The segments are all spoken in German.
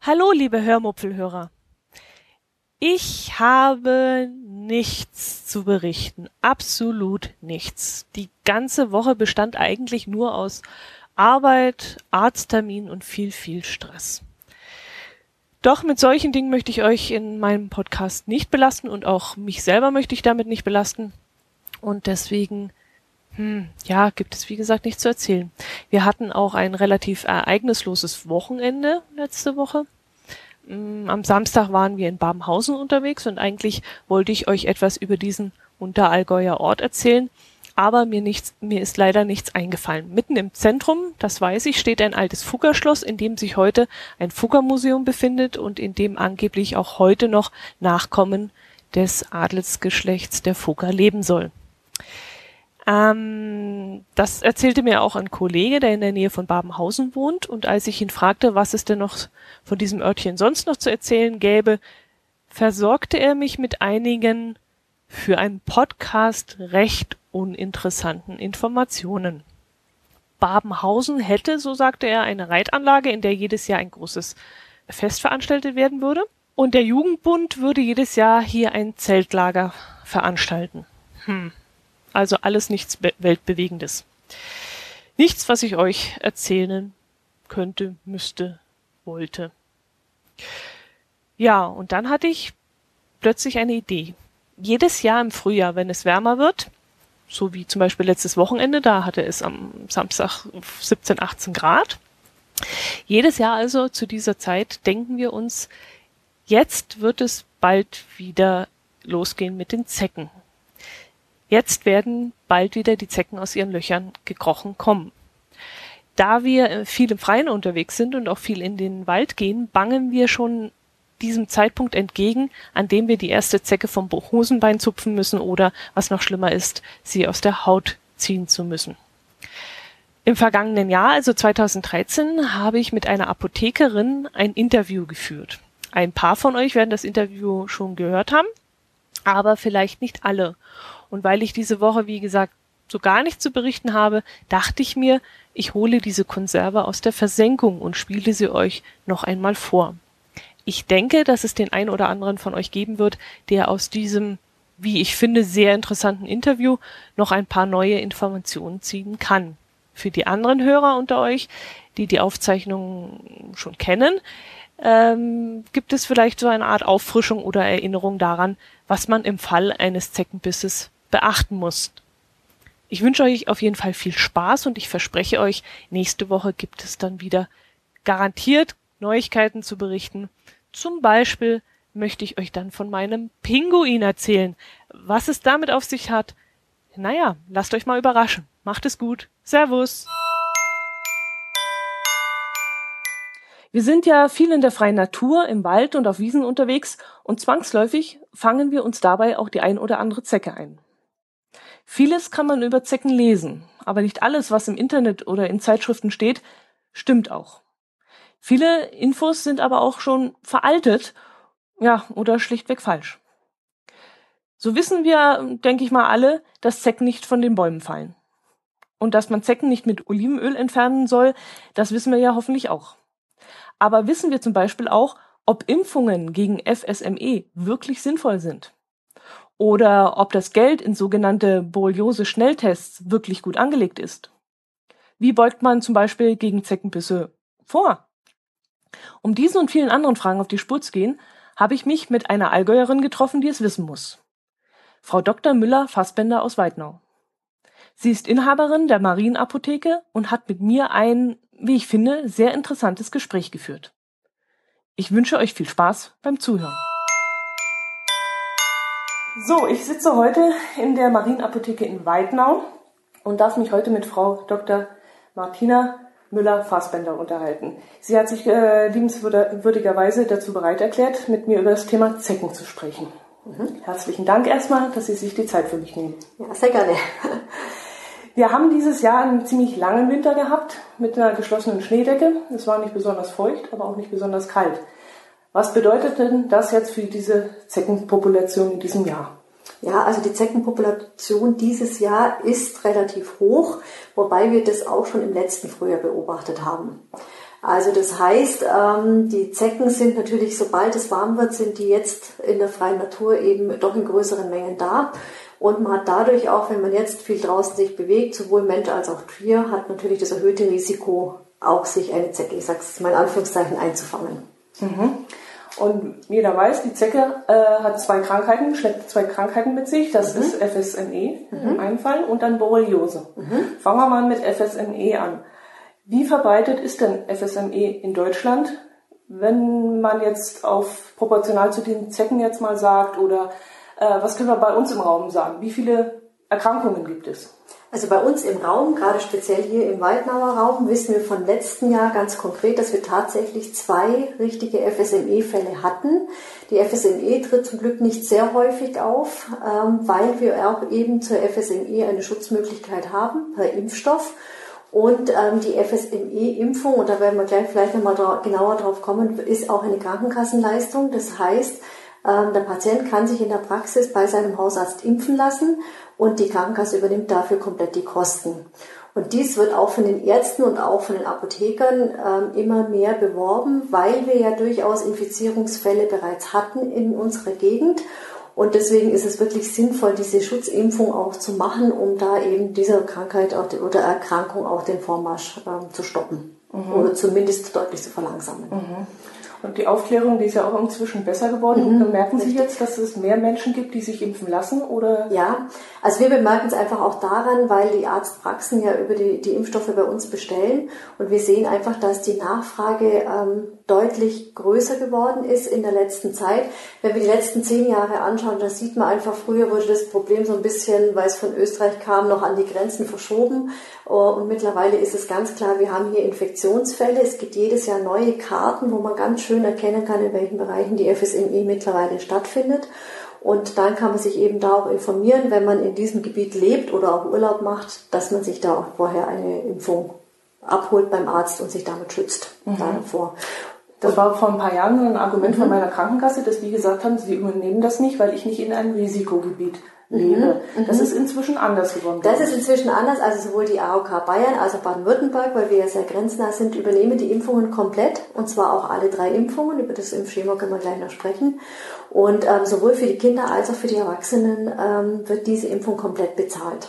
Hallo, liebe Hörmupfelhörer. Ich habe nichts zu berichten. Absolut nichts. Die ganze Woche bestand eigentlich nur aus Arbeit, Arzttermin und viel, viel Stress. Doch mit solchen Dingen möchte ich euch in meinem Podcast nicht belasten und auch mich selber möchte ich damit nicht belasten. Und deswegen, hm, ja, gibt es wie gesagt nichts zu erzählen. Wir hatten auch ein relativ ereignisloses Wochenende letzte Woche. Mm, am Samstag waren wir in Babenhausen unterwegs und eigentlich wollte ich euch etwas über diesen Unterallgäuer Ort erzählen, aber mir nichts, mir ist leider nichts eingefallen. Mitten im Zentrum, das weiß ich, steht ein altes Fuggerschloss, in dem sich heute ein Fuggermuseum befindet und in dem angeblich auch heute noch Nachkommen des Adelsgeschlechts der Fugger leben soll. Ähm, das erzählte mir auch ein Kollege, der in der Nähe von Babenhausen wohnt. Und als ich ihn fragte, was es denn noch von diesem Örtchen sonst noch zu erzählen gäbe, versorgte er mich mit einigen für einen Podcast recht uninteressanten Informationen. Babenhausen hätte, so sagte er, eine Reitanlage, in der jedes Jahr ein großes Fest veranstaltet werden würde. Und der Jugendbund würde jedes Jahr hier ein Zeltlager veranstalten. Hm. Also alles nichts Weltbewegendes. Nichts, was ich euch erzählen könnte, müsste, wollte. Ja, und dann hatte ich plötzlich eine Idee. Jedes Jahr im Frühjahr, wenn es wärmer wird, so wie zum Beispiel letztes Wochenende, da hatte es am Samstag 17, 18 Grad. Jedes Jahr also zu dieser Zeit denken wir uns, jetzt wird es bald wieder losgehen mit den Zecken. Jetzt werden bald wieder die Zecken aus ihren Löchern gekrochen kommen. Da wir äh, viel im Freien unterwegs sind und auch viel in den Wald gehen, bangen wir schon diesem Zeitpunkt entgegen, an dem wir die erste Zecke vom Hosenbein zupfen müssen oder, was noch schlimmer ist, sie aus der Haut ziehen zu müssen. Im vergangenen Jahr, also 2013, habe ich mit einer Apothekerin ein Interview geführt. Ein paar von euch werden das Interview schon gehört haben, aber vielleicht nicht alle. Und weil ich diese Woche, wie gesagt, so gar nichts zu berichten habe, dachte ich mir, ich hole diese Konserve aus der Versenkung und spiele sie euch noch einmal vor. Ich denke, dass es den ein oder anderen von euch geben wird, der aus diesem, wie ich finde, sehr interessanten Interview noch ein paar neue Informationen ziehen kann. Für die anderen Hörer unter euch, die die Aufzeichnung schon kennen, ähm, gibt es vielleicht so eine Art Auffrischung oder Erinnerung daran, was man im Fall eines Zeckenbisses beachten muss. Ich wünsche euch auf jeden Fall viel Spaß und ich verspreche euch, nächste Woche gibt es dann wieder garantiert Neuigkeiten zu berichten. Zum Beispiel möchte ich euch dann von meinem Pinguin erzählen. Was es damit auf sich hat, naja, lasst euch mal überraschen. Macht es gut. Servus. Wir sind ja viel in der freien Natur, im Wald und auf Wiesen unterwegs und zwangsläufig fangen wir uns dabei auch die ein oder andere Zecke ein. Vieles kann man über Zecken lesen, aber nicht alles, was im Internet oder in Zeitschriften steht, stimmt auch. Viele Infos sind aber auch schon veraltet, ja, oder schlichtweg falsch. So wissen wir, denke ich mal alle, dass Zecken nicht von den Bäumen fallen. Und dass man Zecken nicht mit Olivenöl entfernen soll, das wissen wir ja hoffentlich auch. Aber wissen wir zum Beispiel auch, ob Impfungen gegen FSME wirklich sinnvoll sind? Oder ob das Geld in sogenannte Borreliose-Schnelltests wirklich gut angelegt ist. Wie beugt man zum Beispiel gegen Zeckenbisse vor? Um diesen und vielen anderen Fragen auf die Spur zu gehen, habe ich mich mit einer Allgäuerin getroffen, die es wissen muss. Frau Dr. Müller-Fassbender aus Weidnau. Sie ist Inhaberin der Marienapotheke und hat mit mir ein, wie ich finde, sehr interessantes Gespräch geführt. Ich wünsche euch viel Spaß beim Zuhören. So, ich sitze heute in der Marienapotheke in Weidnau und darf mich heute mit Frau Dr. Martina Müller-Fassbender unterhalten. Sie hat sich äh, liebenswürdigerweise dazu bereit erklärt, mit mir über das Thema Zecken zu sprechen. Mhm. Herzlichen Dank erstmal, dass Sie sich die Zeit für mich nehmen. Ja, sehr gerne. Wir haben dieses Jahr einen ziemlich langen Winter gehabt mit einer geschlossenen Schneedecke. Es war nicht besonders feucht, aber auch nicht besonders kalt. Was bedeutet denn das jetzt für diese Zeckenpopulation in diesem Jahr? Ja, also die Zeckenpopulation dieses Jahr ist relativ hoch, wobei wir das auch schon im letzten Frühjahr beobachtet haben. Also das heißt, ähm, die Zecken sind natürlich, sobald es warm wird, sind die jetzt in der freien Natur eben doch in größeren Mengen da. Und man hat dadurch auch, wenn man jetzt viel draußen sich bewegt, sowohl Mensch als auch Tier, hat natürlich das erhöhte Risiko, auch sich eine Zecke, ich sage es mal in Anführungszeichen, einzufangen. Mhm. Und jeder weiß, die Zecke äh, hat zwei Krankheiten, schleppt zwei Krankheiten mit sich. Das mhm. ist FSME mhm. im einen Fall und dann Borreliose. Mhm. Fangen wir mal mit FSME an. Wie verbreitet ist denn FSME in Deutschland? Wenn man jetzt auf proportional zu den Zecken jetzt mal sagt oder äh, was können wir bei uns im Raum sagen? Wie viele Erkrankungen gibt es? Also bei uns im Raum, gerade speziell hier im Weidnauer Raum, wissen wir von letzten Jahr ganz konkret, dass wir tatsächlich zwei richtige FSME-Fälle hatten. Die FSME tritt zum Glück nicht sehr häufig auf, ähm, weil wir auch eben zur FSME eine Schutzmöglichkeit haben per Impfstoff. Und ähm, die FSME-Impfung, und da werden wir gleich vielleicht nochmal genauer drauf kommen, ist auch eine Krankenkassenleistung. Das heißt, der Patient kann sich in der Praxis bei seinem Hausarzt impfen lassen und die Krankenkasse übernimmt dafür komplett die Kosten. Und dies wird auch von den Ärzten und auch von den Apothekern ähm, immer mehr beworben, weil wir ja durchaus Infizierungsfälle bereits hatten in unserer Gegend. Und deswegen ist es wirklich sinnvoll, diese Schutzimpfung auch zu machen, um da eben dieser Krankheit oder Erkrankung auch den Vormarsch äh, zu stoppen. Mhm. Oder zumindest deutlich zu verlangsamen. Mhm. Und die Aufklärung, die ist ja auch inzwischen besser geworden. Mhm, Bemerken Sie jetzt, dass es mehr Menschen gibt, die sich impfen lassen? Oder? Ja, also wir bemerken es einfach auch daran, weil die Arztpraxen ja über die, die Impfstoffe bei uns bestellen. Und wir sehen einfach, dass die Nachfrage ähm, deutlich größer geworden ist in der letzten Zeit. Wenn wir die letzten zehn Jahre anschauen, da sieht man einfach, früher wurde das Problem so ein bisschen, weil es von Österreich kam, noch an die Grenzen verschoben. Und mittlerweile ist es ganz klar, wir haben hier Infektionsfälle. Es gibt jedes Jahr neue Karten, wo man ganz schön erkennen kann, in welchen Bereichen die FSME mittlerweile stattfindet. Und dann kann man sich eben da auch informieren, wenn man in diesem Gebiet lebt oder auch Urlaub macht, dass man sich da auch vorher eine Impfung abholt beim Arzt und sich damit schützt mhm. davor. Das war vor ein paar Jahren ein Argument mhm. von meiner Krankenkasse, dass die gesagt haben, sie übernehmen das nicht, weil ich nicht in einem Risikogebiet lebe. Mhm. Das ist inzwischen anders geworden. Das ist inzwischen anders. Also sowohl die AOK Bayern als auch Baden-Württemberg, weil wir ja sehr grenznah sind, übernehmen die Impfungen komplett. Und zwar auch alle drei Impfungen. Über das Impfschema können wir gleich noch sprechen. Und ähm, sowohl für die Kinder als auch für die Erwachsenen ähm, wird diese Impfung komplett bezahlt.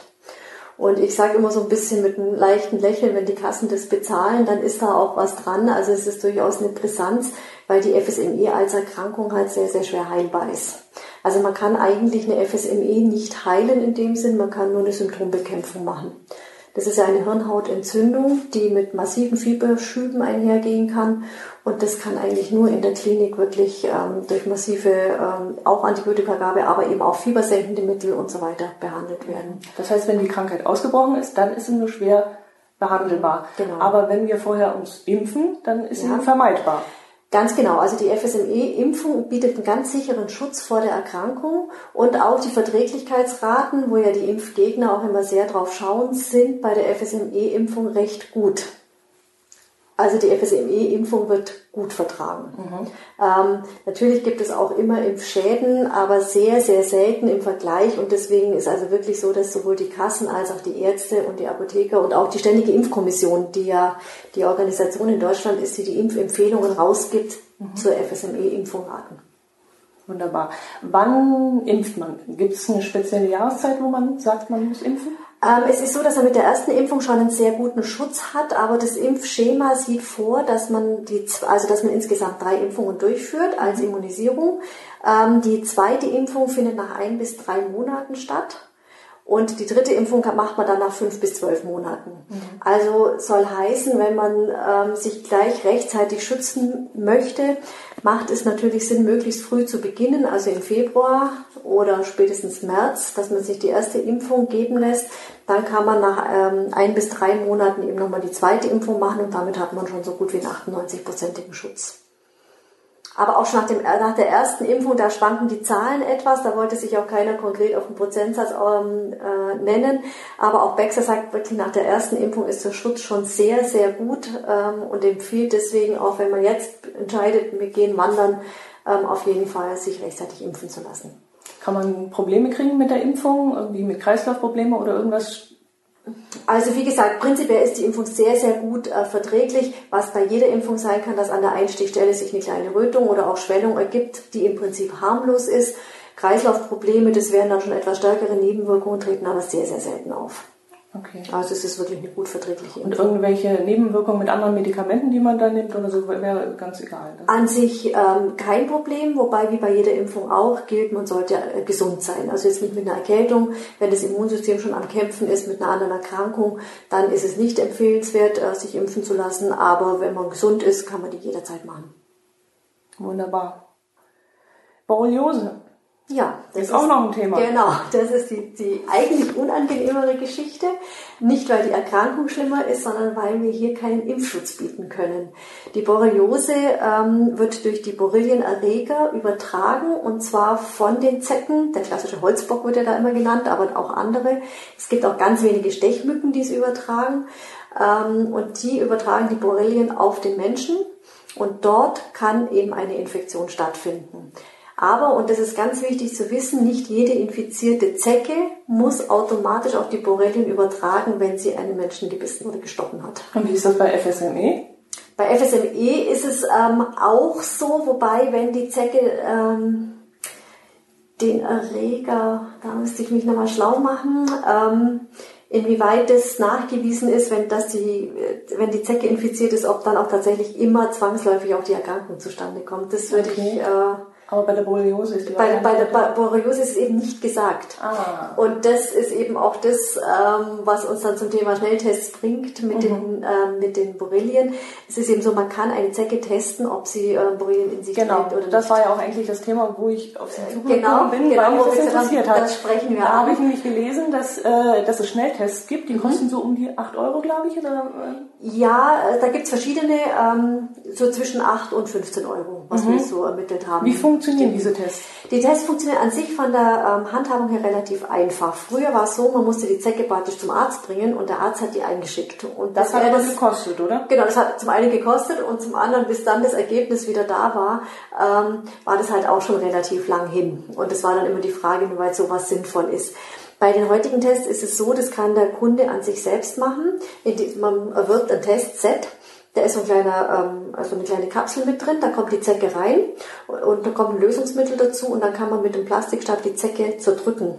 Und ich sage immer so ein bisschen mit einem leichten Lächeln, wenn die Kassen das bezahlen, dann ist da auch was dran. Also es ist durchaus eine Brisanz, weil die FSME als Erkrankung halt sehr, sehr schwer heilbar ist. Also man kann eigentlich eine FSME nicht heilen in dem Sinn, man kann nur eine Symptombekämpfung machen. Das ist eine Hirnhautentzündung, die mit massiven Fieberschüben einhergehen kann. Und das kann eigentlich nur in der Klinik wirklich ähm, durch massive, ähm, auch Antibiotikagabe, aber eben auch fiebersenkende Mittel und so weiter behandelt werden. Das heißt, wenn die Krankheit ausgebrochen ist, dann ist sie nur schwer behandelbar. Genau. Aber wenn wir vorher uns impfen, dann ist ja. sie vermeidbar. Ganz genau. Also die FSME-Impfung bietet einen ganz sicheren Schutz vor der Erkrankung und auch die Verträglichkeitsraten, wo ja die Impfgegner auch immer sehr drauf schauen, sind bei der FSME-Impfung recht gut. Also die FSME-Impfung wird gut vertragen. Mhm. Ähm, natürlich gibt es auch immer Impfschäden, aber sehr, sehr selten im Vergleich. Und deswegen ist also wirklich so, dass sowohl die Kassen als auch die Ärzte und die Apotheker und auch die Ständige Impfkommission, die ja die Organisation in Deutschland ist, die die Impfempfehlungen rausgibt, mhm. zur FSME-Impfung raten. Wunderbar. Wann impft man? Gibt es eine spezielle Jahreszeit, wo man sagt, man muss impfen? Ähm, es ist so, dass er mit der ersten Impfung schon einen sehr guten Schutz hat, aber das Impfschema sieht vor, dass man die, also dass man insgesamt drei Impfungen durchführt als Immunisierung. Ähm, die zweite Impfung findet nach ein bis drei Monaten statt. Und die dritte Impfung macht man dann nach fünf bis zwölf Monaten. Mhm. Also soll heißen, wenn man ähm, sich gleich rechtzeitig schützen möchte, macht es natürlich Sinn, möglichst früh zu beginnen, also im Februar oder spätestens März, dass man sich die erste Impfung geben lässt. Dann kann man nach ähm, ein bis drei Monaten eben nochmal die zweite Impfung machen und damit hat man schon so gut wie einen 98-prozentigen Schutz. Aber auch schon nach, dem, nach der ersten Impfung, da schwanken die Zahlen etwas. Da wollte sich auch keiner konkret auf den Prozentsatz ähm, äh, nennen. Aber auch Baxter sagt wirklich, nach der ersten Impfung ist der Schutz schon sehr, sehr gut ähm, und empfiehlt deswegen auch, wenn man jetzt entscheidet, wir gehen wandern, ähm, auf jeden Fall sich rechtzeitig impfen zu lassen. Kann man Probleme kriegen mit der Impfung, irgendwie mit Kreislaufprobleme oder irgendwas? Also wie gesagt, prinzipiell ist die Impfung sehr, sehr gut äh, verträglich. Was bei jeder Impfung sein kann, dass an der Einstichstelle sich eine kleine Rötung oder auch Schwellung ergibt, die im Prinzip harmlos ist. Kreislaufprobleme, das wären dann schon etwas stärkere Nebenwirkungen, treten aber sehr, sehr selten auf. Okay. Also es ist wirklich eine gut verträgliche Und irgendwelche Nebenwirkungen mit anderen Medikamenten, die man da nimmt oder so, wäre ganz egal. Ne? An sich ähm, kein Problem, wobei wie bei jeder Impfung auch gilt, man sollte äh, gesund sein. Also jetzt nicht mit einer Erkältung, wenn das Immunsystem schon am Kämpfen ist mit einer anderen Erkrankung, dann ist es nicht empfehlenswert, äh, sich impfen zu lassen. Aber wenn man gesund ist, kann man die jederzeit machen. Wunderbar. Borreliose. Ja, das ist, ist auch noch ein Thema. Genau, das ist die, die eigentlich unangenehmere Geschichte. Nicht, weil die Erkrankung schlimmer ist, sondern weil wir hier keinen Impfschutz bieten können. Die Borreliose ähm, wird durch die Borrelienerreger übertragen und zwar von den Zecken. Der klassische Holzbock wird ja da immer genannt, aber auch andere. Es gibt auch ganz wenige Stechmücken, die es übertragen. Ähm, und die übertragen die Borrelien auf den Menschen. Und dort kann eben eine Infektion stattfinden. Aber, und das ist ganz wichtig zu wissen, nicht jede infizierte Zecke muss automatisch auch die Borrelien übertragen, wenn sie einen Menschen gebissen oder gestochen hat. Und wie ist das bei FSME? Bei FSME ist es ähm, auch so, wobei, wenn die Zecke ähm, den Erreger, da müsste ich mich nochmal schlau machen, ähm, inwieweit das nachgewiesen ist, wenn, dass die, wenn die Zecke infiziert ist, ob dann auch tatsächlich immer zwangsläufig auch die Erkrankung zustande kommt. Das würde okay. ich äh, aber bei der Borreliose ist die Bei, bei der Borreliose ist es eben nicht gesagt. Ah. Und das ist eben auch das, ähm, was uns dann zum Thema Schnelltests bringt mit, mhm. den, ähm, mit den Borrelien. Es ist eben so, man kann eine Zecke testen, ob sie äh, Borrelien in sich genau. trägt oder nicht. Das war ja auch eigentlich das Thema, wo ich auf Sie zugekommen genau, bin, genau, weil mich das interessiert hat. Das sprechen wir da habe ich nämlich gelesen, dass, äh, dass es Schnelltests gibt, die mhm. kosten so um die 8 Euro, glaube ich. Oder? Ja, äh, da gibt es verschiedene, ähm, so zwischen 8 und 15 Euro, was mhm. wir so ermittelt haben. Wie funktionieren diese Tests? Die Tests funktionieren an sich von der ähm, Handhabung her relativ einfach. Früher war es so, man musste die Zecke praktisch zum Arzt bringen und der Arzt hat die eingeschickt. Und das, das hat aber gekostet, oder? Genau, das hat zum einen gekostet und zum anderen, bis dann das Ergebnis wieder da war, ähm, war das halt auch schon relativ lang hin. Und es war dann immer die Frage, inwieweit sowas sinnvoll ist. Bei den heutigen Tests ist es so, das kann der Kunde an sich selbst machen. Man erwirbt ein Testset da ist so ein kleiner, ähm, also eine kleine Kapsel mit drin, da kommt die Zecke rein und, da kommt ein Lösungsmittel dazu und dann kann man mit dem Plastikstab die Zecke zerdrücken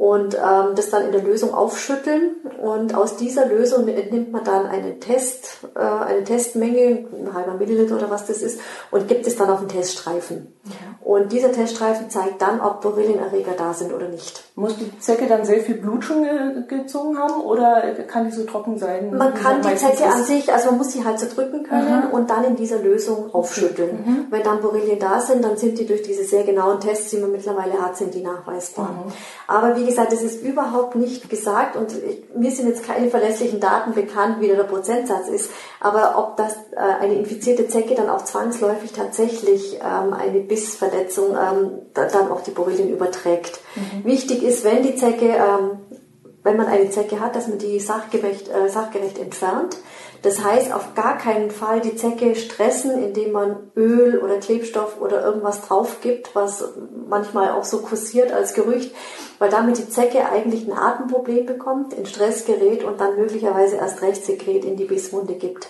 und ähm, das dann in der Lösung aufschütteln und aus dieser Lösung entnimmt man dann einen Test, äh, eine Testmenge, ein halber Milliliter oder was das ist und gibt es dann auf den Teststreifen. Ja. Und dieser Teststreifen zeigt dann, ob Borrelienerreger da sind oder nicht. Muss die Zecke dann sehr viel Blut schon ge gezogen haben oder kann die so trocken sein? Man kann die Zecke an sich, also man muss sie halt zerdrücken können Aha. und dann in dieser Lösung aufschütteln. Mhm. Wenn dann Borrelien da sind, dann sind die durch diese sehr genauen Tests, die man mittlerweile hat, sind die nachweisbar. Mhm. Aber wie gesagt, es ist überhaupt nicht gesagt und mir sind jetzt keine verlässlichen Daten bekannt, wie der Prozentsatz ist. Aber ob das äh, eine infizierte Zecke dann auch zwangsläufig tatsächlich ähm, eine Bissverletzung ähm, dann auch die Borrelien überträgt. Mhm. Wichtig ist, wenn die Zecke, ähm, wenn man eine Zecke hat, dass man die sachgerecht, äh, sachgerecht entfernt. Das heißt, auf gar keinen Fall die Zecke stressen, indem man Öl oder Klebstoff oder irgendwas drauf gibt, was manchmal auch so kursiert als Gerücht, weil damit die Zecke eigentlich ein Atemproblem bekommt, in Stress gerät und dann möglicherweise erst recht Sekret in die Bisswunde gibt.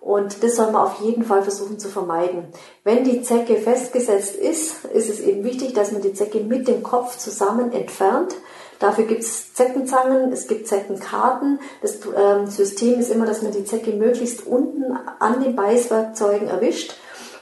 Und das soll man auf jeden Fall versuchen zu vermeiden. Wenn die Zecke festgesetzt ist, ist es eben wichtig, dass man die Zecke mit dem Kopf zusammen entfernt Dafür gibt es Zeckenzangen, es gibt Zeckenkarten. Das ähm, System ist immer, dass man die Zecke möglichst unten an den Beißwerkzeugen erwischt.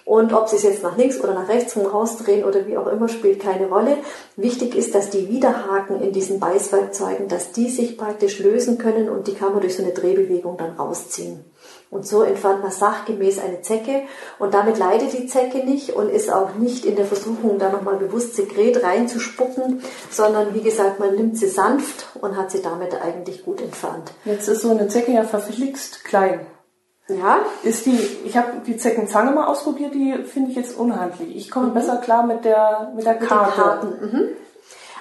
Und ob sie es jetzt nach links oder nach rechts rausdrehen oder wie auch immer, spielt keine Rolle. Wichtig ist, dass die Widerhaken in diesen Beißwerkzeugen, dass die sich praktisch lösen können und die kann man durch so eine Drehbewegung dann rausziehen. Und so entfernt man sachgemäß eine Zecke und damit leidet die Zecke nicht und ist auch nicht in der Versuchung, da nochmal bewusst Sekret reinzuspucken, sondern wie gesagt, man nimmt sie sanft und hat sie damit eigentlich gut entfernt. Jetzt ist so eine Zecke ja verflixt klein. Ja. Ist die, ich habe die Zeckenzange mal ausprobiert, die finde ich jetzt unhandlich. Ich komme mhm. besser klar mit der, mit der Karte. Mit den Karten. Mhm.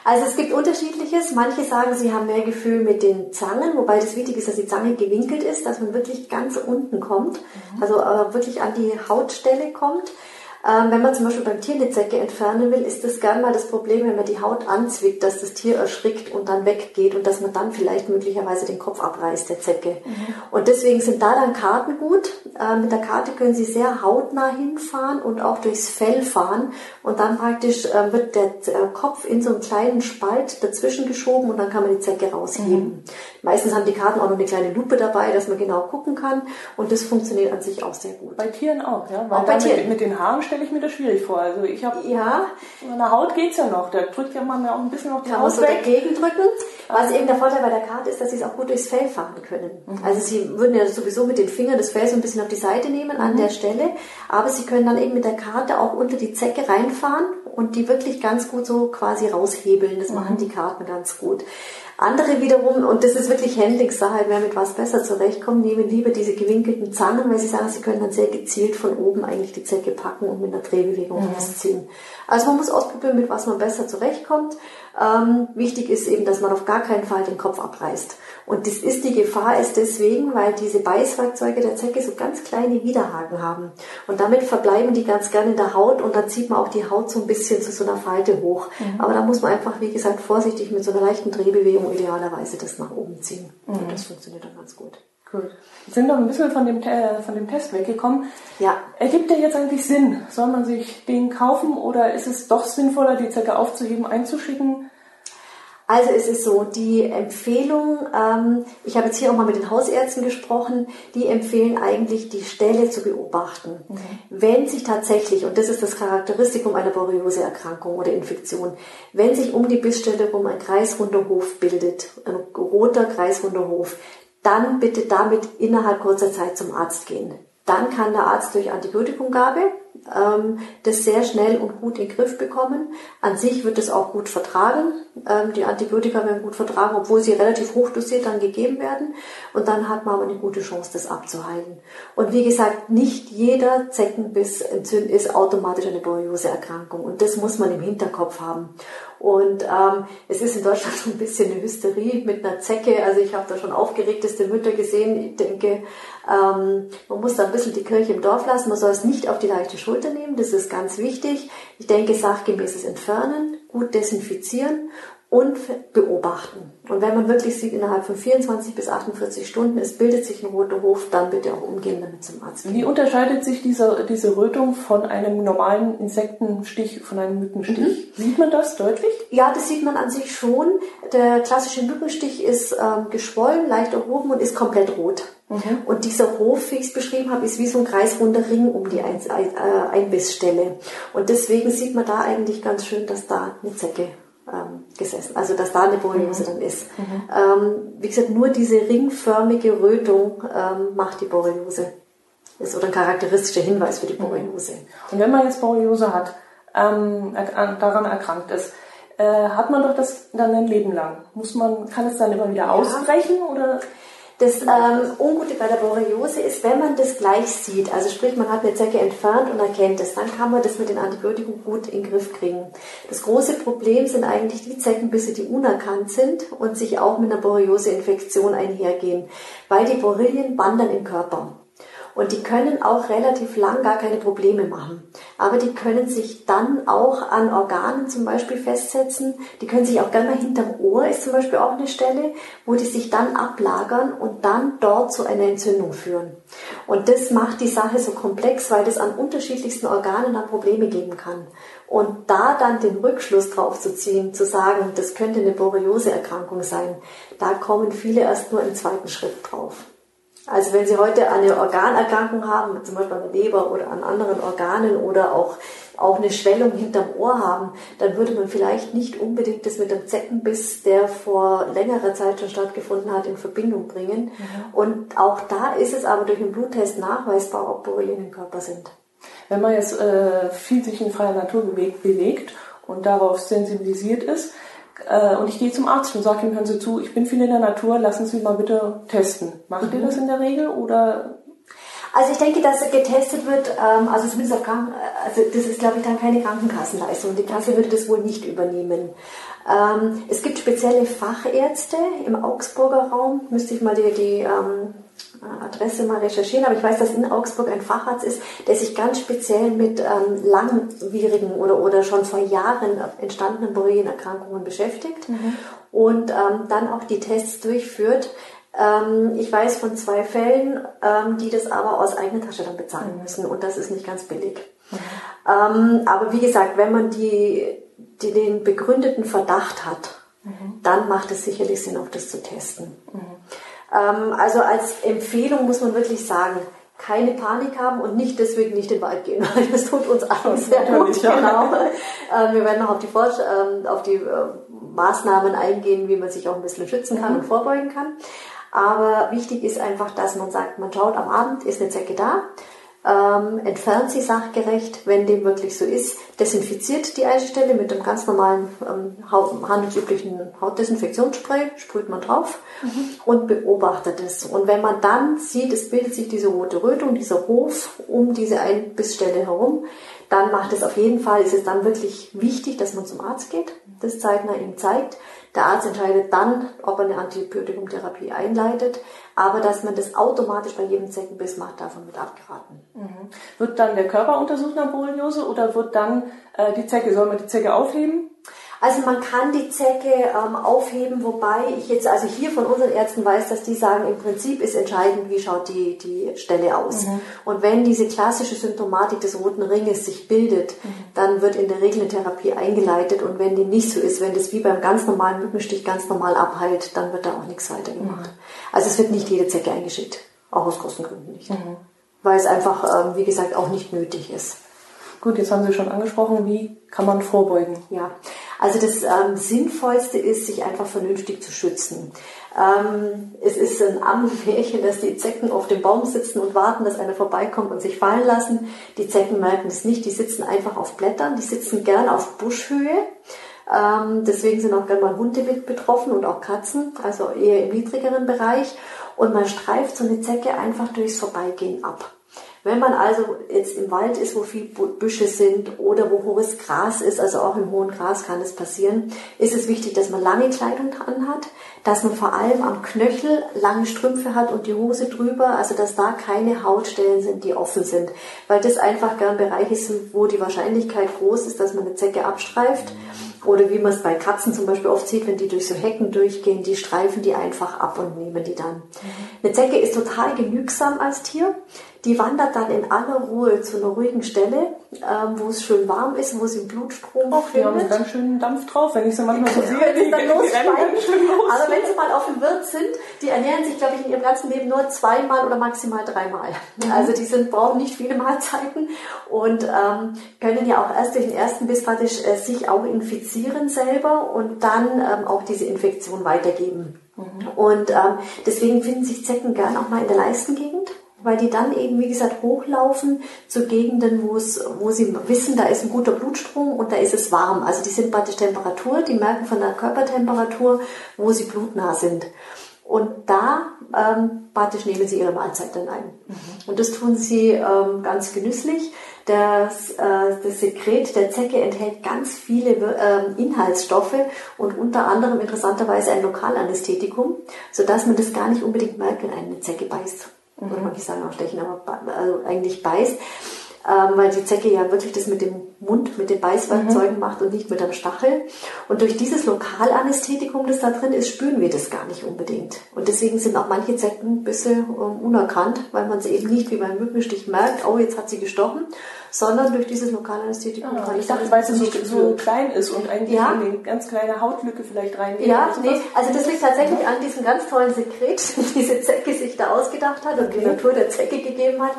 Also es gibt unterschiedliches. Manche sagen, sie haben mehr Gefühl mit den Zangen, wobei das wichtig ist, dass die Zange gewinkelt ist, dass man wirklich ganz unten kommt, mhm. also äh, wirklich an die Hautstelle kommt. Ähm, wenn man zum Beispiel beim Tier eine Zecke entfernen will, ist das gern mal das Problem, wenn man die Haut anzwickt, dass das Tier erschrickt und dann weggeht und dass man dann vielleicht möglicherweise den Kopf abreißt der Zecke. Mhm. Und deswegen sind da dann Karten gut. Ähm, mit der Karte können Sie sehr hautnah hinfahren und auch durchs Fell fahren und dann praktisch äh, wird der äh, Kopf in so einen kleinen Spalt dazwischen geschoben und dann kann man die Zecke rausheben. Mhm. Meistens haben die Karten auch noch eine kleine Lupe dabei, dass man genau gucken kann und das funktioniert an sich auch sehr gut. Bei Tieren auch, ja? Weil auch bei Tieren. Mit, mit den Haaren stelle ich mir das schwierig vor. Also ich habe ja. Meine Haut geht's ja noch. Da drückt ja man ja auch ein bisschen auf die Haut so weg. dagegen drücken. Was eben der Vorteil bei der Karte ist, dass sie es auch gut durchs Fell fahren können. Mhm. Also sie würden ja sowieso mit den Fingern das Fell so ein bisschen auf die Seite nehmen an mhm. der Stelle, aber sie können dann eben mit der Karte auch unter die Zecke reinfahren und die wirklich ganz gut so quasi raushebeln. Das mhm. machen die Karten ganz gut. Andere wiederum, und das ist wirklich Handlingssache, wer mit was besser zurechtkommt, nehmen lieber diese gewinkelten Zangen, weil sie sagen, sie können dann sehr gezielt von oben eigentlich die Zecke packen und mit einer Drehbewegung mhm. rausziehen. Also man muss ausprobieren, mit was man besser zurechtkommt. Ähm, wichtig ist eben, dass man auf gar keinen Fall den Kopf abreißt. Und das ist die Gefahr ist deswegen, weil diese Beißwerkzeuge der Zecke so ganz kleine Widerhaken haben. Und damit verbleiben die ganz gerne in der Haut und dann zieht man auch die Haut so ein bisschen zu so einer Falte hoch. Mhm. Aber da muss man einfach, wie gesagt, vorsichtig mit so einer leichten Drehbewegung idealerweise das nach oben ziehen. Mhm. Und das funktioniert dann ganz gut. Gut. Wir sind noch ein bisschen von dem, äh, von dem Test weggekommen. Ja. Ergibt der jetzt eigentlich Sinn? Soll man sich den kaufen oder ist es doch sinnvoller, die Zecke aufzuheben, einzuschicken? Also es ist so, die Empfehlung, ähm, ich habe jetzt hier auch mal mit den Hausärzten gesprochen, die empfehlen eigentlich, die Stelle zu beobachten. Mhm. Wenn sich tatsächlich, und das ist das Charakteristikum einer Borreliose-Erkrankung oder Infektion, wenn sich um die Bissstelle herum ein kreisrunder Hof bildet, ein roter kreisrunder Hof, dann bitte damit innerhalb kurzer Zeit zum Arzt gehen. Dann kann der Arzt durch Antibiotikumgabe ähm, das sehr schnell und gut in den Griff bekommen. An sich wird es auch gut vertragen. Ähm, die Antibiotika werden gut vertragen, obwohl sie relativ hochdosiert dann gegeben werden. Und dann hat man aber eine gute Chance, das abzuhalten. Und wie gesagt, nicht jeder Zeckenbiss entzünden ist automatisch eine Borreliose-Erkrankung. Und das muss man im Hinterkopf haben. Und ähm, es ist in Deutschland so ein bisschen eine Hysterie mit einer Zecke. Also ich habe da schon aufgeregteste Mütter gesehen. Ich denke, ähm, man muss da ein bisschen die Kirche im Dorf lassen. Man soll es nicht auf die leichte Schulter nehmen. Das ist ganz wichtig. Ich denke, sachgemäßes Entfernen, gut desinfizieren und beobachten. Und wenn man wirklich sieht, innerhalb von 24 bis 48 Stunden, es bildet sich ein roter Hof, dann bitte auch umgehen damit zum Arzt gehen. Wie unterscheidet sich diese, diese Rötung von einem normalen Insektenstich, von einem Mückenstich? Mhm. Sieht man das deutlich? Ja, das sieht man an sich schon. Der klassische Mückenstich ist ähm, geschwollen, leicht erhoben und ist komplett rot. Mhm. Und dieser Hof, wie ich es beschrieben habe, ist wie so ein kreisrunder Ring um die äh, Einbissstelle. Und deswegen sieht man da eigentlich ganz schön, dass da eine Zecke ähm, gesessen. Also dass da eine Borreliose mhm. dann ist. Mhm. Ähm, wie gesagt, nur diese ringförmige Rötung ähm, macht die Borreliose. Ist oder ein charakteristischer Hinweis für die mhm. Borreliose. Und wenn man jetzt Borreliose hat, ähm, daran erkrankt ist, äh, hat man doch das dann ein Leben lang. Muss man, kann es dann immer wieder ja. ausbrechen oder? Das ähm, Ungute bei der Borreliose ist, wenn man das gleich sieht, also sprich, man hat eine Zecke entfernt und erkennt es, dann kann man das mit den Antibiotikum gut in den Griff kriegen. Das große Problem sind eigentlich die Zeckenbisse, die unerkannt sind und sich auch mit einer Borreliose-Infektion einhergehen, weil die Borrelien wandern im Körper. Und die können auch relativ lang gar keine Probleme machen. Aber die können sich dann auch an Organen zum Beispiel festsetzen. Die können sich auch gerne mal hinterm Ohr ist zum Beispiel auch eine Stelle, wo die sich dann ablagern und dann dort zu einer Entzündung führen. Und das macht die Sache so komplex, weil das an unterschiedlichsten Organen dann Probleme geben kann. Und da dann den Rückschluss drauf zu ziehen, zu sagen, das könnte eine Borreliose-Erkrankung sein, da kommen viele erst nur im zweiten Schritt drauf. Also wenn Sie heute eine Organerkrankung haben, zum Beispiel an der Leber oder an anderen Organen oder auch, auch eine Schwellung hinterm Ohr haben, dann würde man vielleicht nicht unbedingt das mit dem Zeckenbiss, der vor längerer Zeit schon stattgefunden hat, in Verbindung bringen. Mhm. Und auch da ist es aber durch einen Bluttest nachweisbar, ob Borrelien im Körper sind. Wenn man jetzt äh, viel sich in freier Natur bewegt, bewegt und darauf sensibilisiert ist, äh, und ich gehe zum Arzt und sage ihm, hören Sie zu, ich bin viel in der Natur, lassen Sie mal bitte testen. Macht mhm. ihr das in der Regel oder? Also ich denke, dass getestet wird, ähm, also zumindest auf Kranken, also das ist glaube ich dann keine Krankenkassenleistung. Die Kasse würde das wohl nicht übernehmen. Ähm, es gibt spezielle Fachärzte im Augsburger Raum, müsste ich mal die, die ähm, Adresse mal recherchieren, aber ich weiß, dass in Augsburg ein Facharzt ist, der sich ganz speziell mit ähm, langwierigen oder, oder schon vor Jahren entstandenen Borrelienerkrankungen beschäftigt mhm. und ähm, dann auch die Tests durchführt. Ähm, ich weiß von zwei Fällen, ähm, die das aber aus eigener Tasche dann bezahlen mhm. müssen und das ist nicht ganz billig. Mhm. Ähm, aber wie gesagt, wenn man die, die den begründeten Verdacht hat, mhm. dann macht es sicherlich Sinn, auch das zu testen. Ähm, also als Empfehlung muss man wirklich sagen, keine Panik haben und nicht deswegen nicht in den Wald gehen, weil das tut uns allen sehr gut. Ja. Genau. Ähm, wir werden noch auf die, Forsch ähm, auf die äh, Maßnahmen eingehen, wie man sich auch ein bisschen schützen kann mhm. und vorbeugen kann. Aber wichtig ist einfach, dass man sagt, man schaut am Abend, ist eine Zecke da, ähm, entfernt sie sachgerecht, wenn dem wirklich so ist, desinfiziert die Eisstelle mit einem ganz normalen ähm, handelsüblichen Hautdesinfektionsspray, sprüht man drauf mhm. und beobachtet es. Und wenn man dann sieht, es bildet sich diese rote Rötung, dieser Hof um diese Einbissstelle herum, dann macht es auf jeden Fall, ist es dann wirklich wichtig, dass man zum Arzt geht, das zeitnah ihm zeigt. Der Arzt entscheidet dann, ob er eine Antibiotikumtherapie einleitet. Aber dass man das automatisch bei jedem Zeckenbiss macht, davon wird abgeraten. Mhm. Wird dann der Körper untersucht nach Borreliose oder wird dann äh, die Zecke, soll man die Zecke aufheben? Also man kann die Zecke ähm, aufheben, wobei ich jetzt also hier von unseren Ärzten weiß, dass die sagen, im Prinzip ist entscheidend, wie schaut die, die Stelle aus. Mhm. Und wenn diese klassische Symptomatik des roten Ringes sich bildet, mhm. dann wird in der Regel eine Therapie eingeleitet. Und wenn die nicht so ist, wenn das wie beim ganz normalen Mückenstich ganz normal abheilt, dann wird da auch nichts weiter gemacht. Mhm. Also es wird nicht jede Zecke eingeschickt, auch aus Kostengründen nicht. Mhm. Weil es einfach, ähm, wie gesagt, auch nicht nötig ist. Gut, jetzt haben Sie schon angesprochen, wie kann man vorbeugen? Ja, also das ähm, Sinnvollste ist, sich einfach vernünftig zu schützen. Ähm, es ist ein Ammenmärchen, dass die Zecken auf dem Baum sitzen und warten, dass einer vorbeikommt und sich fallen lassen. Die Zecken merken es nicht, die sitzen einfach auf Blättern, die sitzen gern auf Buschhöhe. Ähm, deswegen sind auch gern mal Hunde mit betroffen und auch Katzen, also eher im niedrigeren Bereich. Und man streift so eine Zecke einfach durchs Vorbeigehen ab. Wenn man also jetzt im Wald ist, wo viel Büsche sind oder wo hohes Gras ist, also auch im hohen Gras kann es passieren, ist es wichtig, dass man lange Kleidung dran hat, dass man vor allem am Knöchel lange Strümpfe hat und die Hose drüber, also dass da keine Hautstellen sind, die offen sind, weil das einfach gern Bereiche sind, wo die Wahrscheinlichkeit groß ist, dass man eine Zecke abstreift. Oder wie man es bei Katzen zum Beispiel oft sieht, wenn die durch so Hecken durchgehen, die streifen die einfach ab und nehmen die dann. Mhm. Eine Zecke ist total genügsam als Tier. Die wandert dann in aller Ruhe zu einer ruhigen Stelle, ähm, wo es schön warm ist, wo sie Blutstrom Och, findet. Die haben einen ganz schönen Dampf drauf, wenn ich sie manchmal so sehe. Die, die, dann los, los. Aber wenn sie mal auf dem Wirt sind, die ernähren sich, glaube ich, in ihrem ganzen Leben nur zweimal oder maximal dreimal. Mhm. Also die sind, brauchen nicht viele Mahlzeiten und ähm, können ja auch erst durch den ersten Biss praktisch äh, sich auch infizieren selber und dann ähm, auch diese Infektion weitergeben. Mhm. Und ähm, deswegen finden sich Zecken gern auch mal in der Leistengegend weil die dann eben, wie gesagt, hochlaufen zu Gegenden, wo es, wo sie wissen, da ist ein guter Blutstrom und da ist es warm. Also die sind praktisch Temperatur, die merken von der Körpertemperatur, wo sie blutnah sind. Und da ähm, praktisch nehmen sie ihre Mahlzeit dann ein. Mhm. Und das tun sie ähm, ganz genüsslich. Das, äh, das Sekret der Zecke enthält ganz viele äh, Inhaltsstoffe und unter anderem interessanterweise ein Lokalanästhetikum, sodass man das gar nicht unbedingt merkt, wenn eine Zecke beißt mhm. würde man nicht sagen auch stechen, aber also eigentlich beißt, ähm, weil die Zecke ja wirklich das mit dem Mund, mit den Beißwerkzeugen mhm. macht und nicht mit dem Stachel. Und durch dieses Lokalanästhetikum, das da drin ist, spüren wir das gar nicht unbedingt. Und deswegen sind auch manche Zecken ein bisschen ähm, unerkannt, weil man sie eben nicht wie beim Mückenstich merkt, oh, jetzt hat sie gestochen, sondern durch dieses Lokalanästhetikum ah, ich dachte, weil es so, so klein ist und eigentlich ja. in eine ganz kleine Hautlücke vielleicht reingeht. Ja, nee, also das liegt tatsächlich an diesem ganz tollen Sekret, diese Zecke sich da ausgedacht hat und die Natur der Zecke gegeben hat,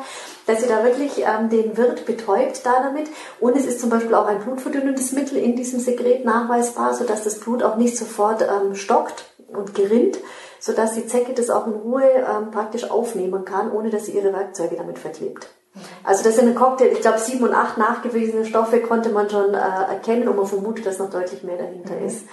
dass sie da wirklich ähm, den Wirt betäubt da damit. Und es ist zum Beispiel auch ein blutverdünnendes Mittel in diesem Sekret nachweisbar, sodass das Blut auch nicht sofort ähm, stockt und gerinnt, sodass die Zecke das auch in Ruhe ähm, praktisch aufnehmen kann, ohne dass sie ihre Werkzeuge damit verklebt. Also das sind ein Cocktail, ich glaube sieben und acht nachgewiesene Stoffe konnte man schon äh, erkennen und man vermutet, dass noch deutlich mehr dahinter mhm. ist.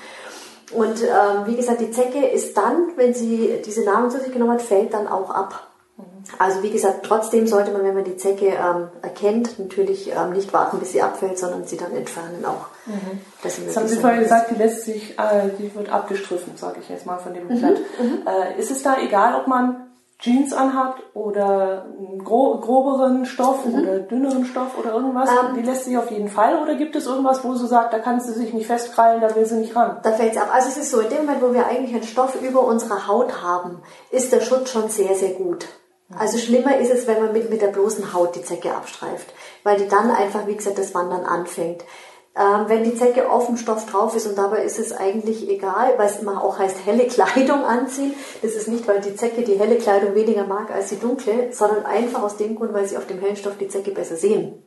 Und ähm, wie gesagt, die Zecke ist dann, wenn sie diese Nahrung zu sich genommen hat, fällt dann auch ab. Mhm. Also wie gesagt, trotzdem sollte man, wenn man die Zecke ähm, erkennt, natürlich ähm, nicht warten, bis sie abfällt, sondern sie dann entfernen auch. Mhm. Das, das haben Sie vorhin gesagt, die lässt sich, äh, die wird abgestriffen, sage ich jetzt mal von dem mhm. Blatt. Mhm. Äh, ist es da egal, ob man Jeans anhat oder einen gro groberen Stoff mhm. oder dünneren Stoff oder irgendwas, ähm, die lässt sich auf jeden Fall? Oder gibt es irgendwas, wo sie sagt, da kann sie sich nicht festkrallen, da will sie nicht ran? Da fällt es ab. Also es ist so, in dem Moment, wo wir eigentlich einen Stoff über unserer Haut haben, ist der Schutz schon sehr, sehr gut. Also schlimmer ist es, wenn man mit, mit der bloßen Haut die Zecke abstreift, weil die dann einfach, wie gesagt, das Wandern anfängt. Ähm, wenn die Zecke auf dem Stoff drauf ist und dabei ist es eigentlich egal, weil es immer auch heißt helle Kleidung anziehen. Das ist nicht, weil die Zecke die helle Kleidung weniger mag als die dunkle, sondern einfach aus dem Grund, weil sie auf dem hellen Stoff die Zecke besser sehen.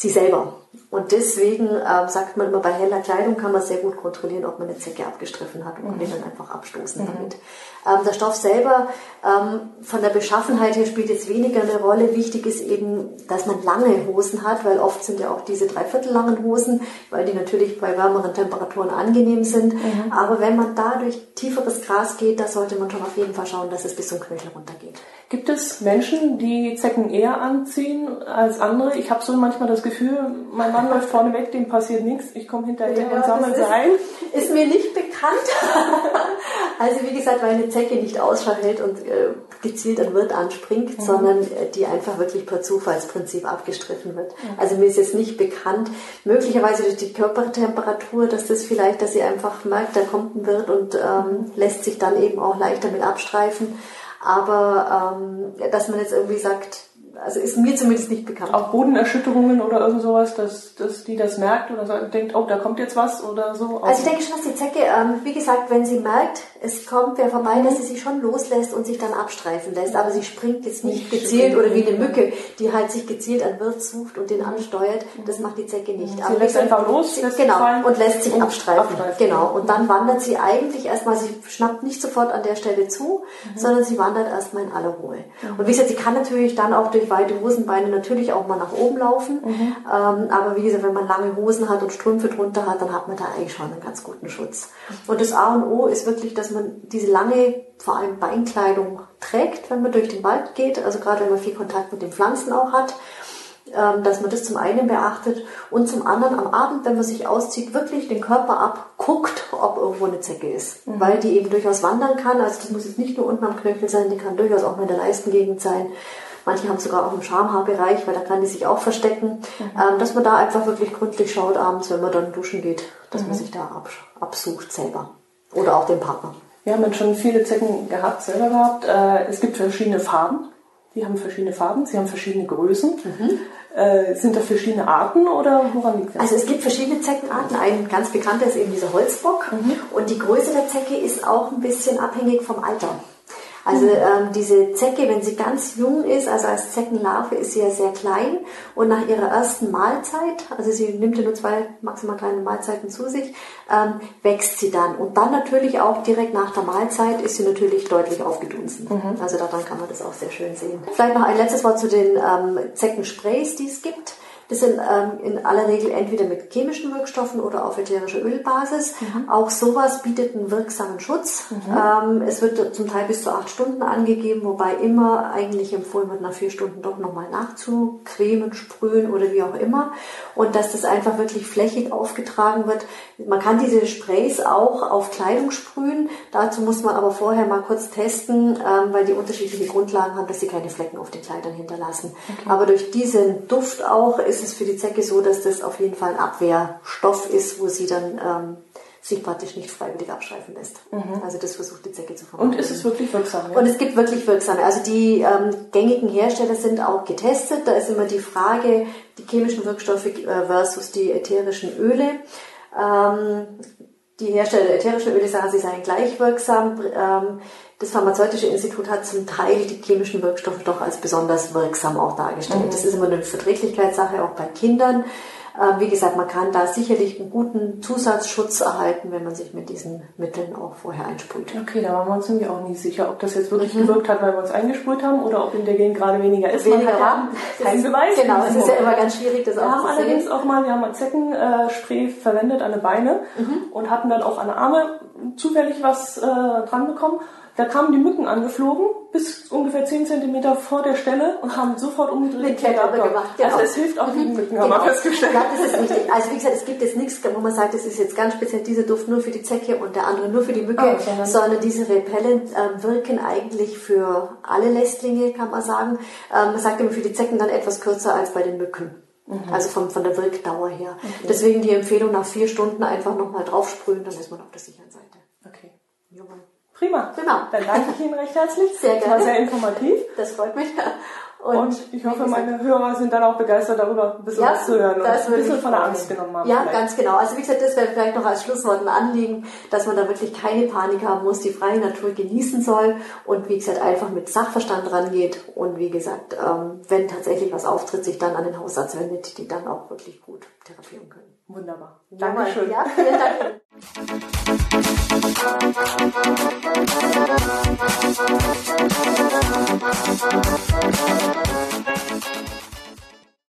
Sie selber. Und deswegen äh, sagt man immer, bei heller Kleidung kann man sehr gut kontrollieren, ob man eine Zecke abgestriffen hat und kann mhm. den dann einfach abstoßen mhm. damit. Ähm, der Stoff selber ähm, von der Beschaffenheit her spielt jetzt weniger eine Rolle. Wichtig ist eben, dass man lange Hosen hat, weil oft sind ja auch diese dreiviertellangen Hosen, weil die natürlich bei wärmeren Temperaturen angenehm sind. Mhm. Aber wenn man da durch tieferes Gras geht, da sollte man schon auf jeden Fall schauen, dass es bis zum Knöchel runtergeht. Gibt es Menschen, die Zecken eher anziehen als andere? Ich habe so manchmal das Gefühl, mein Mann läuft vorne weg, dem passiert nichts, ich komme hinterher ja, und sammle sie ein. Ist mir nicht bekannt. also wie gesagt, weil eine Zecke nicht Ausschau hält und äh, gezielt an Wirt anspringt, mhm. sondern äh, die einfach wirklich per Zufallsprinzip abgestriffen wird. Mhm. Also mir ist jetzt nicht bekannt, möglicherweise durch die Körpertemperatur, dass das vielleicht, dass sie einfach merkt, da kommt ein Wirt und ähm, lässt sich dann eben auch leichter mit abstreifen. Aber ähm, dass man jetzt irgendwie sagt, also ist mir zumindest nicht bekannt. Auch Bodenerschütterungen oder irgend sowas, dass, dass die das merkt oder so, denkt, oh, da kommt jetzt was oder so? Also ich denke schon, dass die Zecke, ähm, wie gesagt, wenn sie merkt, es kommt wer vorbei, mhm. dass sie sich schon loslässt und sich dann abstreifen lässt. Aber sie springt jetzt nicht, nicht gezielt oder wie eine Mücke, die halt sich gezielt an Wirt sucht und den ansteuert. Das macht die Zecke nicht. Sie Aber lässt einfach los, sie, genau, und lässt sich und abstreifen. abstreifen. Genau. Und dann wandert sie eigentlich erstmal, sie schnappt nicht sofort an der Stelle zu, mhm. sondern sie wandert erstmal in alle Ruhe. Mhm. Und wie gesagt, sie kann natürlich dann auch durch weite Hosenbeine natürlich auch mal nach oben laufen. Mhm. Ähm, aber wie gesagt, wenn man lange Hosen hat und Strümpfe drunter hat, dann hat man da eigentlich schon einen ganz guten Schutz. Und das A und O ist wirklich, dass man diese lange, vor allem Beinkleidung trägt, wenn man durch den Wald geht. Also gerade wenn man viel Kontakt mit den Pflanzen auch hat ähm, dass man das zum einen beachtet und zum anderen am Abend, wenn man sich auszieht, wirklich den Körper abguckt, ob irgendwo eine Zecke ist. Mhm. Weil die eben durchaus wandern kann. Also das muss jetzt nicht nur unten am Knöchel sein, die kann durchaus auch mal in der Leistengegend sein. Manche haben sogar auch im Schamhaarbereich, weil da kann die sich auch verstecken. Mhm. Ähm, dass man da einfach wirklich gründlich schaut abends, wenn man dann duschen geht, dass mhm. man sich da absucht selber. Oder auch den Partner. Wir haben schon viele Zecken gehabt, selber gehabt. Äh, es gibt verschiedene Farben. Die haben verschiedene Farben, sie haben verschiedene Größen. Mhm. Äh, sind da verschiedene Arten oder woran liegt das? Also es gibt verschiedene Zeckenarten. Ein ganz bekannter ist eben dieser Holzbock. Mhm. Und die Größe der Zecke ist auch ein bisschen abhängig vom Alter. Also ähm, diese Zecke, wenn sie ganz jung ist, also als Zeckenlarve, ist sie ja sehr klein und nach ihrer ersten Mahlzeit, also sie nimmt ja nur zwei maximal kleine Mahlzeiten zu sich, ähm, wächst sie dann. Und dann natürlich auch direkt nach der Mahlzeit ist sie natürlich deutlich aufgedunsen. Mhm. Also daran kann man das auch sehr schön sehen. Vielleicht noch ein letztes Wort zu den ähm, Zeckensprays, die es gibt. Das sind ähm, in aller Regel entweder mit chemischen Wirkstoffen oder auf ätherischer Ölbasis. Mhm. Auch sowas bietet einen wirksamen Schutz. Mhm. Ähm, es wird zum Teil bis zu acht Stunden angegeben, wobei immer eigentlich empfohlen wird, nach vier Stunden doch nochmal nachzucremen, sprühen oder wie auch immer. Und dass das einfach wirklich flächig aufgetragen wird. Man kann diese Sprays auch auf Kleidung sprühen. Dazu muss man aber vorher mal kurz testen, ähm, weil die unterschiedliche Grundlagen haben, dass sie keine Flecken auf den Kleidern hinterlassen. Okay. Aber durch diesen Duft auch ist es für die Zecke so, dass das auf jeden Fall ein Abwehrstoff ist, wo sie dann ähm, sich praktisch nicht freiwillig abschreifen lässt. Mhm. Also das versucht die Zecke zu vermeiden. Und ist es wirklich wirksam? Ja? Und es gibt wirklich wirksame. Also die ähm, gängigen Hersteller sind auch getestet. Da ist immer die Frage, die chemischen Wirkstoffe äh, versus die ätherischen Öle. Ähm, die Hersteller der ätherischen Öle sagen, sie seien gleich wirksam. Ähm, das Pharmazeutische Institut hat zum Teil die chemischen Wirkstoffe doch als besonders wirksam auch dargestellt. Mhm. Das ist immer eine Verträglichkeitssache, auch bei Kindern. Ähm, wie gesagt, man kann da sicherlich einen guten Zusatzschutz erhalten, wenn man sich mit diesen Mitteln auch vorher einsprüht. Okay, da waren wir uns irgendwie auch nicht sicher, ob das jetzt wirklich mhm. gewirkt hat, weil wir uns eingesprüht haben oder ob in der Gegend gerade weniger ist. Weniger, ja. Kein Beweis. Genau, es ist ja immer ganz schwierig, das wir auch haben zu allerdings sehen. auch mal, wir haben ein Zeckenspray verwendet an den Beine mhm. und hatten dann auch an den Arme zufällig was äh, dran bekommen da kamen die Mücken angeflogen, bis ungefähr 10 cm vor der Stelle und haben sofort umgedreht. Mit gemacht, genau. Also es hilft auch gegen Mücken, haben genau. wir festgestellt. Ja, das ist wichtig. Also wie gesagt, es gibt jetzt nichts, wo man sagt, es ist jetzt ganz speziell dieser Duft nur für die Zecke und der andere nur für die Mücke, Oh, sondern- diese Repellent ähm, wirken eigentlich für alle Lästlinge, kann man sagen. Ähm, man sagt immer für die Zecken dann etwas kürzer als bei den Mücken. Also von, von der Wirkdauer her. Deswegen die Empfehlung nach vier Stunden einfach nochmal draufsprühen, dann ist man auf der sicheren Seite. Okay. Jawohl. Prima. Genau. Dann danke ich Ihnen recht herzlich. Sehr Das war gerne. sehr informativ. Das freut mich. Und ich hoffe, meine Hörer sind dann auch begeistert darüber, ein bisschen was zu hören und das ein würde bisschen von der. Angst genommen haben. Ja, vielleicht. ganz genau. Also wie gesagt, das wäre vielleicht noch als Schlusswort ein Anliegen, dass man da wirklich keine Panik haben muss, die freie Natur genießen soll und wie gesagt einfach mit Sachverstand rangeht und wie gesagt, ähm, wenn tatsächlich was auftritt, sich dann an den Hausarzt wendet, die dann auch wirklich gut therapieren können. Wunderbar. Dankeschön. Ja, vielen Dank.